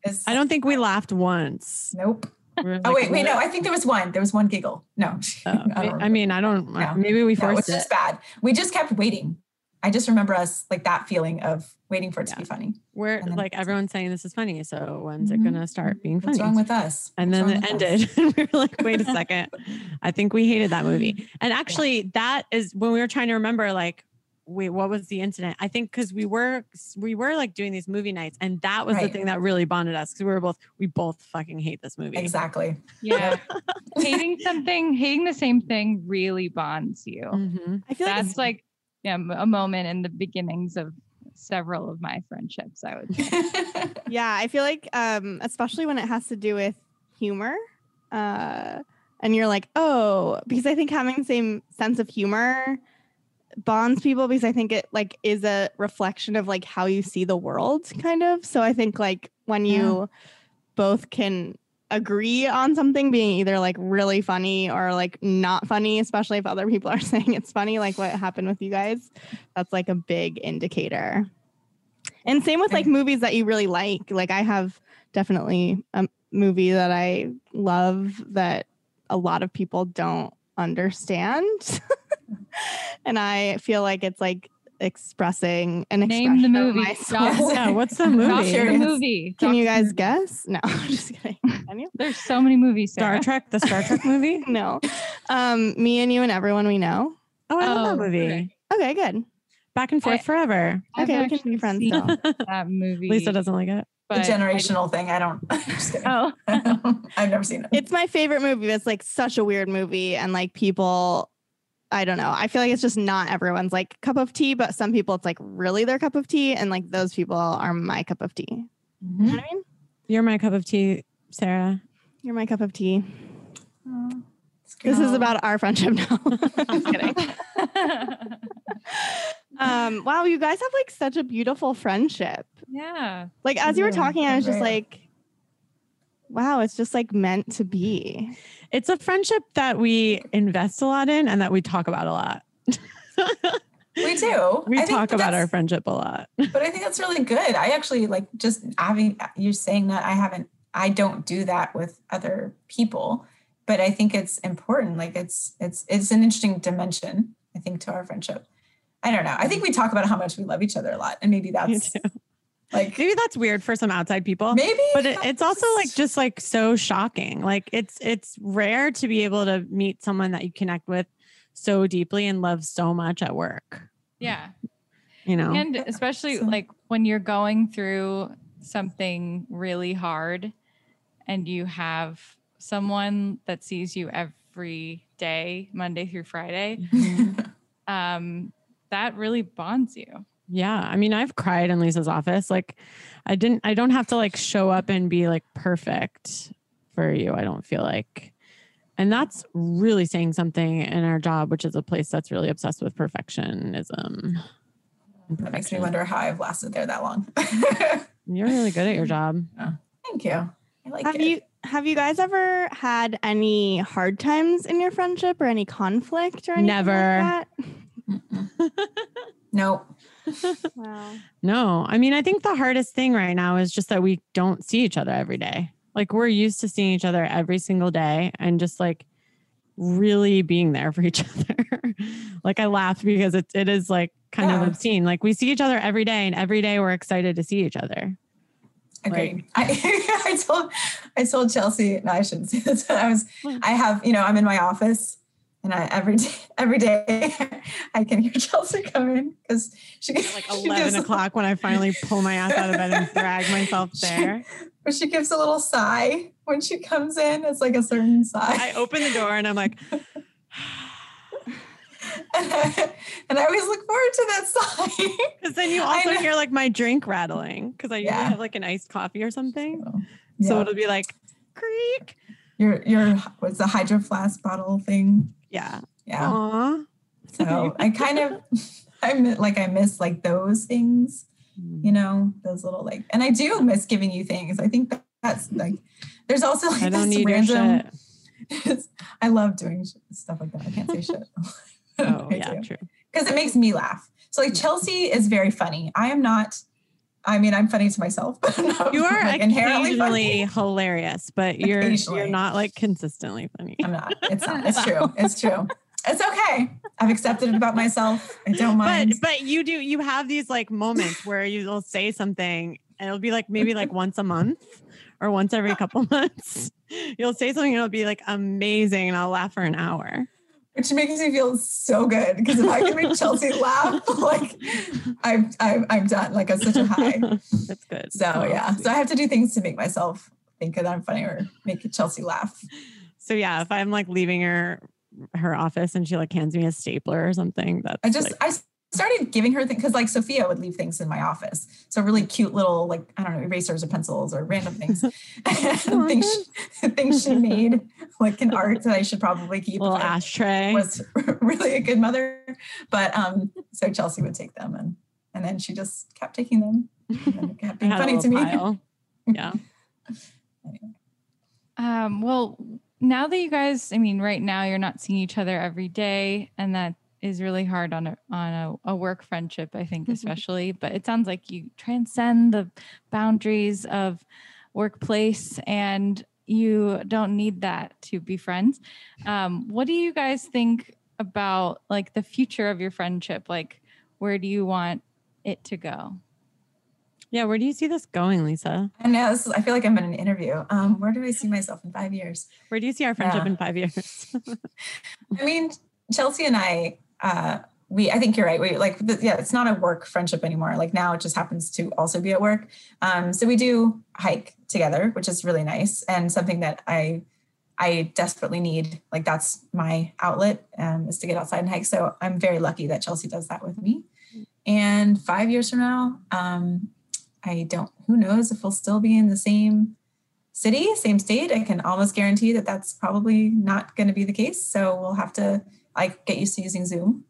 is I don't think we laughed once. Nope. We were Oh wait, wait, no. I think there was one. There was one giggle. No, *laughs* Oh, I, I mean, I don't. No. Maybe we no, it was forced just bad. We just kept waiting. I just remember us like that feeling of waiting for it to be funny. We're and then like everyone's saying this is funny. So when's Mhm. it gonna start being What's funny? wrong with us? and What's then it ended. and *laughs* we were like, wait a *laughs* second. I think we hated that movie. And actually, that is when we were trying to remember, like, wait, what was the incident? I think because we were we were like doing these movie nights, and that was the thing that really bonded us because we were both we both fucking hate this movie. Exactly. Yeah. *laughs* hating something, hating the same thing really bonds you. Mhm. I feel like That's it's, like yeah, a moment in the beginnings of several of my friendships, I would say. *laughs* yeah, I feel like um especially when it has to do with humor. Uh and you're like, "Oh, because I think having the same sense of humor bonds people because I think it like is a reflection of like how you see the world kind of. So I think like when you both can agree on something being either like really funny or like not funny, especially if other people *laughs* are saying it's funny, like what happened with you guys, that's like a big indicator. And same with like movies that you really like. Like I have definitely a movie that I love that a lot of people don't understand. *laughs* and I feel like it's like expressing an Name the expression of movie. my Stop. Yeah, *laughs* what's the movie? to the movie. Can Talk you guys movie. guess? No, *laughs* I'm just kidding. There's so many movies. Star Trek, the Star Trek movie. *laughs* No. Um, me and you and everyone we know. Oh, I love Oh, that movie. okay. Okay, good. Back and forth I- forever. I've Okay, we can be friends seen. That movie. Lisa doesn't like it. the but I- generational thing. I don't. I'm just kidding. Oh, I've never seen it. It's my favorite movie. It's like such a weird movie, and like people, I don't know. I feel like it's just not everyone's like cup of tea, but some people it's like really their cup of tea, and like those people are my cup of tea. You know what I mean? You're my cup of tea, Sarah. You're my cup of tea. It's good. This is Oh. about our friendship now. *laughs* just kidding. *laughs* Um, wow, you guys have like such a beautiful friendship. yeah. Like as you were talking, I was just like, wow, it's just like meant to be. It's a friendship that we invest a lot in and that we talk about a lot. we do. *laughs* We I talk about our friendship a lot. but I think that's really good. I actually like just having you saying that I haven't, I don't do that with other people, but I think it's important. Like it's, it's, it's an interesting dimension, I think, to our friendship. I don't know. I think we talk about how much we love each other a lot. And maybe *laughs* that's. Like, Maybe that's weird for some outside people. maybe, But it, it's also like just like so shocking. Like it's it's rare to be able to meet someone that you connect with so deeply and love so much at work. Yeah. You know, And especially So- like when you're going through something really hard and you have someone that sees you every day, Monday through Friday, *laughs* um, that really bonds you. Yeah. I mean, I've cried in Lisa's office. Like I didn't I don't have to like show up and be like perfect for you, I don't feel like. And that's really saying something in our job, which is a place that's really obsessed with perfectionism. That makes me wonder how I've lasted there that long. *laughs* You're really good at your job. Thank you. I like Have it. you have you guys ever had any hard times in your friendship or any conflict or anything Never. Like *laughs* Mm-mm. nope. *laughs* Wow. No, I mean, I think the hardest thing right now is just that we don't see each other every day. Like we're used to seeing each other every single day and just like really being there for each *laughs* other. like I laughed because it, it is like kind of obscene. Like we see each other every day and every day we're excited to see each other. Agreed. I, *laughs* I told I told Chelsea, no, I shouldn't say this. But I was I have, you know, I'm in my office and I every day *laughs* every day *laughs* I can hear Chelsea coming because she gets Like *laughs* 11 gives o'clock when I finally pull my ass out of bed and drag myself there. But she gives a little sigh when she comes in. It's like a certain sigh. I open the door and I'm like, and, I, *sighs* and I always look forward to that sigh. because then you also hear like my drink rattling because I usually Yeah. have like an iced coffee or something. Yeah. So it'll be like creak. your your what's the hydro flask bottle thing? Yeah. Yeah. Aw. So I kind of I'm *laughs* *laughs* like I miss like those things, mm. you know, those little like and I do miss giving you things. I think that that's like there's also like I don't this need random shit. *laughs* I love doing stuff like that. I can't say shit. Oh, yeah, true. Because it makes me laugh. So like Chelsea is very funny. I am not I mean, I'm funny to myself, *laughs* but You are like, inherently funny. hilarious, but you're you're not like consistently funny. I'm not. It's not. It's true. *laughs* It's true. It's okay. I've accepted it about myself. I don't mind. But but you do you have these like moments where you'll say something and it'll be like maybe like *laughs* once a month or once every couple months. You'll say something and it'll be like amazing and I'll laugh for an hour. Which makes me feel so good because if I can make Chelsea *laughs* laugh, like I'm, I'm, I'm done. Like I'm such a high. That's good. So Oh, yeah, so I have to do things to make myself think that I'm funny or make Chelsea laugh. So yeah, if I'm like leaving her her office and she like hands me a stapler or something, that's I just like, I started giving her things because like Sophia would leave things in my office. So really cute little like I don't know erasers or pencils or random things, *laughs* *laughs* things she, *laughs* things she made like an art that I should probably keep. little if I ashtray. Was really a good mother, but um, so Chelsea would take them and and then she just kept taking them. And it kept being funny to little me. pile. Yeah. Um, well, now that you guys, I mean, right now you're not seeing each other every day, and that is really hard on a on a, a work friendship, I think, Mhm. especially. But it sounds like you transcend the boundaries of workplace, and you don't need that to be friends. Um, what do you guys think about like the future of your friendship? Like, where do you want it to go? Yeah. Where do you see this going, Lisa? I know this is, I feel like I'm in an interview. Um, where do I see myself in five years? Where do you see our friendship Yeah. in five years? *laughs* I mean, Chelsea and I, uh, we I think you're right. We like yeah, it's not a work friendship anymore. Like now it just happens to also be at work. Um, so we do hike together, which is really nice and something that I I desperately need. Like that's my outlet um, is to get outside and hike. So I'm very lucky that Chelsea does that with me. And five years from now, um, I don't. Who knows if we'll still be in the same city, same state? I can almost guarantee that that's probably not going to be the case. So we'll have to like get used to using Zoom,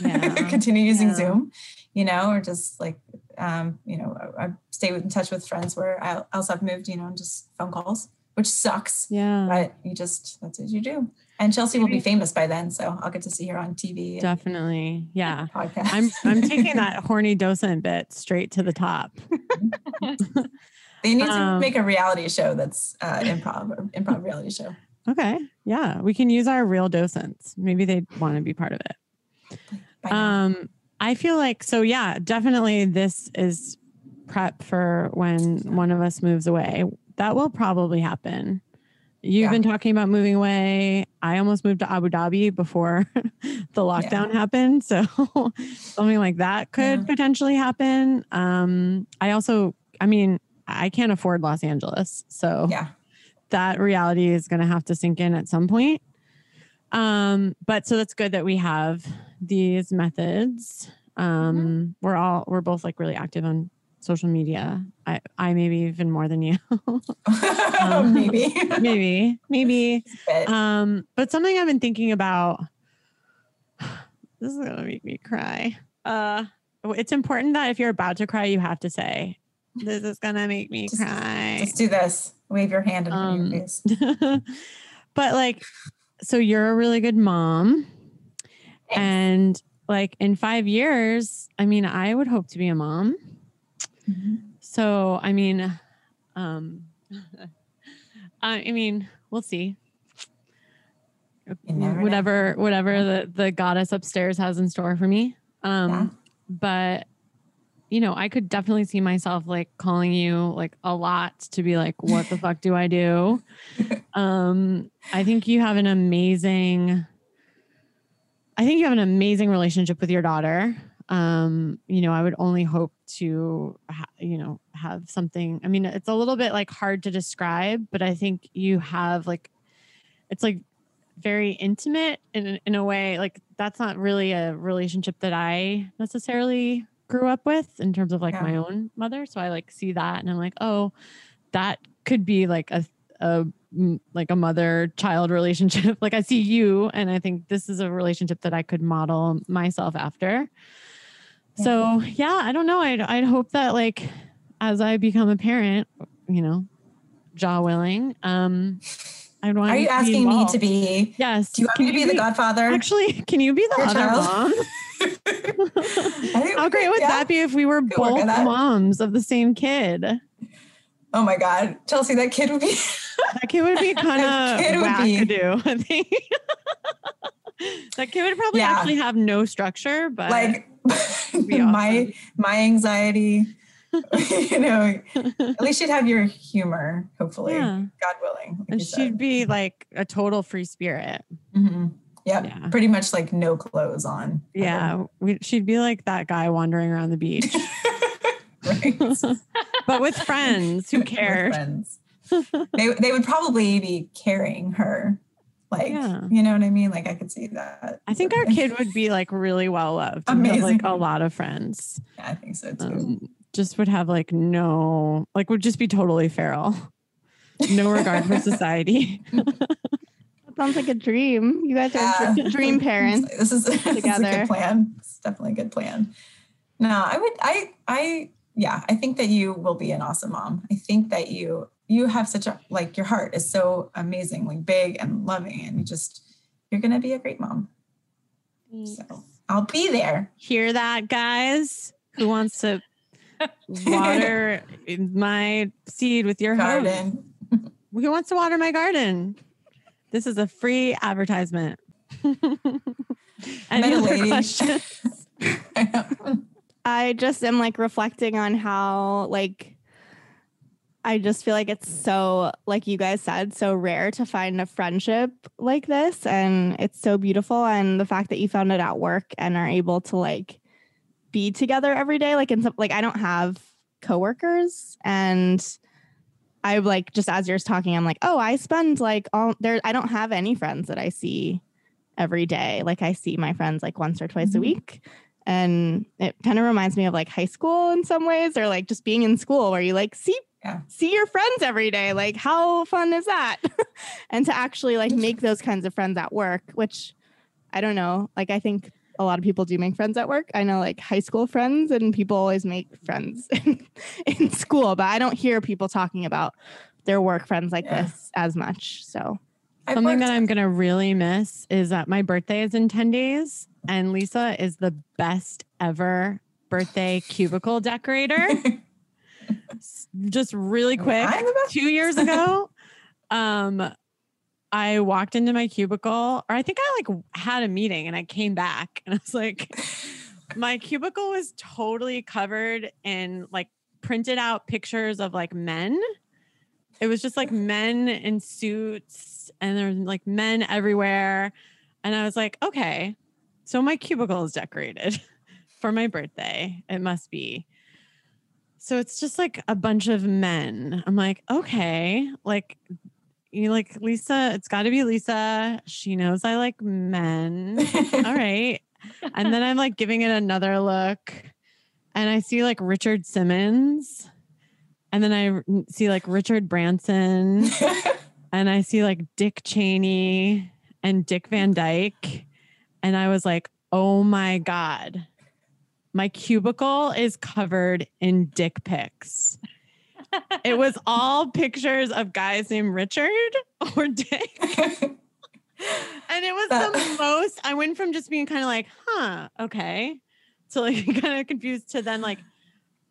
Yeah. *laughs* continue using Yeah. Zoom, you know, or just like, um, you know, I, I stay in touch with friends where I else have moved, you know, and just phone calls, which sucks, yeah. but you just that's what you do. And Chelsea will be famous by then, so I'll get to see her on TV Definitely. Yeah. *laughs* podcast. I'm I'm taking that horny docent bit straight to the top. *laughs* they need to um, make a reality show that's uh, improv, improv reality show. Okay. Yeah. We can use our real docents. Maybe they'd want to be part of it. Um, I feel like so yeah, definitely this is prep for when one of us moves away. That will probably happen. You've Yeah. been talking about moving away. I almost moved to Abu Dhabi before *laughs* the lockdown happened. So *laughs* something like that could Yeah. potentially happen. Um, I also, I mean, I can't afford Los Angeles. So yeah, that reality is going to have to sink in at some point. Um, but so that's good that we have these methods. Um, we're all we're both like really active on social media. I I maybe even more than you. *laughs* *laughs* Um, maybe. maybe maybe. But Um, but something I've been thinking about. *sighs* This is gonna make me cry. Uh, it's important that if you're about to cry, you have to say, "This is gonna make me Just- cry." Just do this. Wave your hand in front of Um, your face. *laughs* but like, so you're a really good mom, and like in five years, I mean, I would hope to be a mom. Mhm. So I mean, um, *laughs* I mean, we'll see. You never know. Whatever, whatever the the goddess upstairs has in store for me. Um, Yeah. but you know, I could definitely see myself like calling you like a lot to be like, what the fuck do I do? *laughs* um, I think you have an amazing, I think you have an amazing relationship with your daughter. Um, you know, I would only hope to, ha- you know, have something. I mean, it's a little bit like hard to describe, but I think you have like, it's like very intimate in in a way. Like that's not really a relationship that I necessarily grew up with in terms of like Yeah. my own mother. So I like see that and I'm like, oh, that could be like a a like a mother child relationship. *laughs* like I see you and I think this is a relationship that I could model myself after. So yeah, I don't know. I'd I'd hope that like as I become a parent, you know, jaw willing, um, I'd want Are you asking me to be? Yes. Do you want Can me to be the godfather? Actually, can you be the Your other child? mom? *laughs* *laughs* I think How great would yeah. that be if we were Could both moms of the same kid? Oh my God, Chelsea, that kid would be. That kid would be *laughs* kind of kid would be- wackadoo, *laughs* I think. that kid would probably Yeah. actually have no structure, but like be my my anxiety you know at least she'd have your humor hopefully yeah. god willing like And she'd said. be like a total free spirit. Mhm. Yep Yeah. pretty much like no clothes on Yeah. We, she'd be like that guy wandering around the beach, *laughs* *laughs* but with friends who *laughs* With care. friends. they, they would probably be carrying her like Yeah. you know what i mean like i could see that I think our kid would be like really well loved. have, like Amazing. a lot of friends. yeah, i think so too Um, just would have like no, like would just be totally feral. No regard for society. Sounds like a dream. You guys are Yeah. dr- dream *laughs* parents. This is, *laughs* this is a together. good plan. It's definitely a good plan. No, I would, I, I, yeah, I think that you will be an awesome mom. I think that you, you have such a, like, your heart is so amazingly big and loving, and you just, you're going to be a great mom. So I'll be there. Hear that, guys? Who wants to *laughs* water my seed with your hose? Garden. Who wants to water my garden? This is a free advertisement. Any other questions? I. *laughs* I just am like reflecting on how like I just feel like it's so like you guys said so rare to find a friendship like this and it's so beautiful and the fact that you found it at work and are able to like be together every day like in some like I don't have coworkers and I like just as you're talking I'm like oh I spend like all there I don't have any friends that I see every day. Like I see my friends like once or twice a Mhm. week. And it kind of reminds me of like high school in some ways or like just being in school where you like see Yeah. see your friends every day. Like how fun is that? *laughs* And to actually like make those kinds of friends at work which i don't know like i think a lot of people do make friends at work i know like high school friends and people always make friends *laughs* in, in school but i don't hear people talking about their work friends like Yeah. this as much so I've Something that I'm gonna really miss is that my birthday is in 10 days, and Lisa is the best ever birthday *laughs* cubicle decorator. *laughs* Just really quick, I'm the best. two years ago, um, I walked into my cubicle, or I think I like had a meeting and I came back and I was like, my cubicle was totally covered in like printed out pictures of like men. It was just like men in suits and there's like men everywhere. And I was like, okay, so my cubicle is decorated *laughs* for my birthday. It must be. So it's just like a bunch of men. I'm like, okay, like you like Lisa, it's got to be Lisa. She knows I like men. All *laughs* right. And then I'm like giving it another look and I see like Richard Simmons. And then I see like Richard Branson *laughs* and I see like Dick Cheney and Dick Van Dyke. And I was like, oh my God, my cubicle is covered in dick pics. It was all pictures of guys named Richard or Dick. *laughs* And it was the most. I went from just being kind of like, huh, okay, to like *laughs* kind of confused to then like,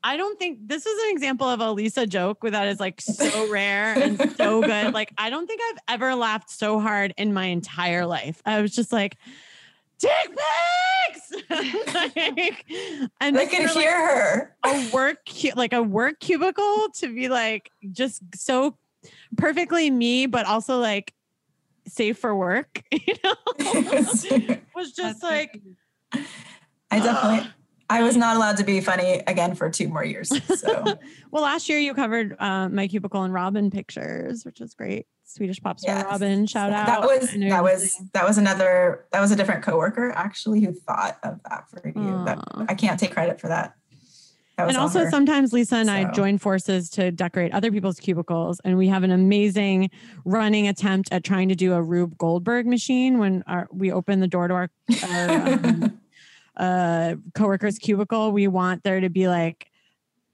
I don't think this is an example of a Lisa joke that is like so rare and so good. *laughs* Like, I don't think I've ever laughed so hard in my entire life. I was just like, dick pics! *laughs* like, and could for, like, hear her. a work like a work cubicle to be like just so perfectly me, but also like safe for work. *laughs* You know, *laughs* was just That's like I definitely. I was not allowed to be funny again for two more years. So well, last year you covered uh, my cubicle and Robyn pictures, which was great. Swedish pop star Yes. Robyn, shout out. that was that was that was another that was a different coworker actually who thought of that for you. That, I can't take credit for that. That and also her. sometimes Lisa and I join forces to decorate other people's cubicles, and we have an amazing running attempt at trying to do a Rube Goldberg machine when our, we open the door to our, our um, *laughs* uh, coworker's cubicle. We want there to be like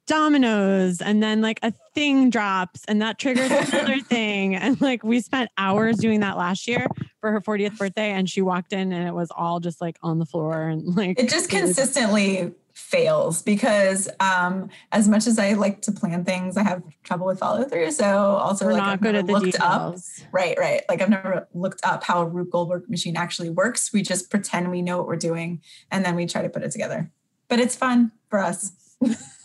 dominoes, and then like a thing drops, and that triggers *laughs* another thing, and like we spent hours doing that last year for her 40th birthday, and she walked in, and it was all just like on the floor, and like it just consistently fails because um as much as I like to plan things, I have trouble with follow through. So also we're like not I've good never at the looked up details. Right, right. Like I've never looked up how a Rube Goldberg machine actually works. We just pretend we know what we're doing and then we try to put it together. But it's fun for us. *laughs*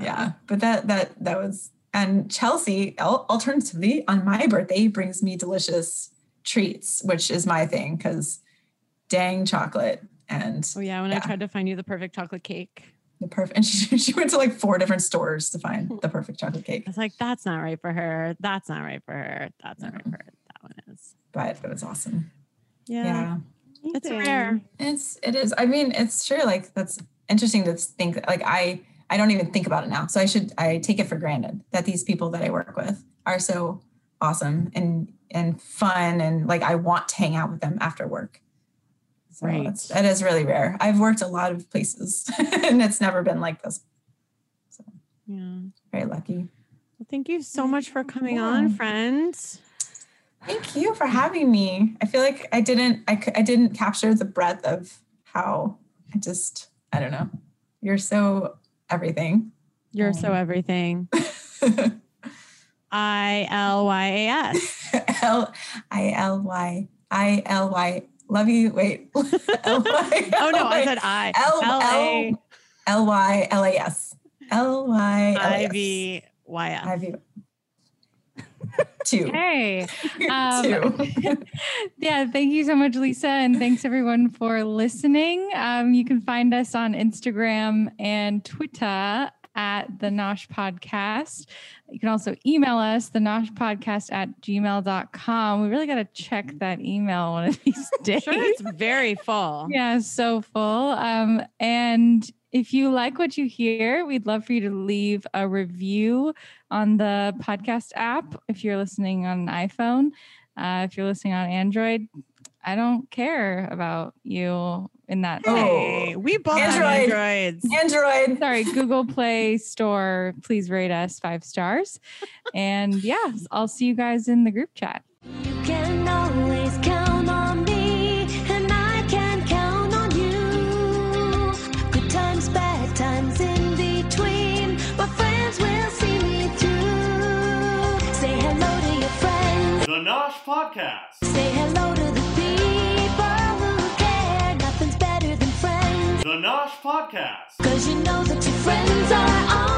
yeah. But that that that was and Chelsea al- alternatively on my birthday brings me delicious treats, which is my thing because dang chocolate and Oh yeah, when I tried to find you the perfect chocolate cake, the perfect and *laughs* she, she went to like four different stores to find *laughs* the perfect chocolate cake. I was like, "That's not right for her. That's not right for her. That's not right for her. That one is." But it was awesome. Yeah, yeah. it's rare. It's it is. I mean, it's true. Like that's interesting to think. Like I I don't even think about it now. So I should I take it for granted that these people that I work with are so awesome and and fun and like I want to hang out with them after work. So Right. that is really rare. I've worked a lot of places *laughs* and it's never been like this. Yeah. Very lucky. Well, thank you so much for coming on, friends. Thank you for having me. I feel like I didn't I, I didn't capture the breadth of how I just I don't know. You're so everything. You're so Um, everything. *laughs* I L Y A S. L I L Y I L Y. Love you. Wait. L *laughs* Y. Oh no, I said I. L L A L L Y L A S. L Y L A I S. V Y I F. V. *laughs* Two. Hey, *laughs* um, Two. *laughs* yeah, thank you so much, Lisa, and thanks everyone for listening. Um, you can find us on Instagram and Twitter at the Nosh Podcast. You can also email us, the Nosh Podcast at gmail.com. We really got to check that email one of these days. Sure, it's very full. Yeah, so full. Um, and if you like what you hear, we'd love for you to leave a review on the podcast app if you're listening on an iPhone. Uh, if you're listening on Android, I don't care about you in that. Oh. way. Hey, we both have Android. androids. Android. Sorry, Google Play Store, please rate us five stars. And yeah, I'll see you guys in the group chat. Podcast. say hello to the people who care. Nothing's better than friends, The Nosh Podcast. cause you know that your friends are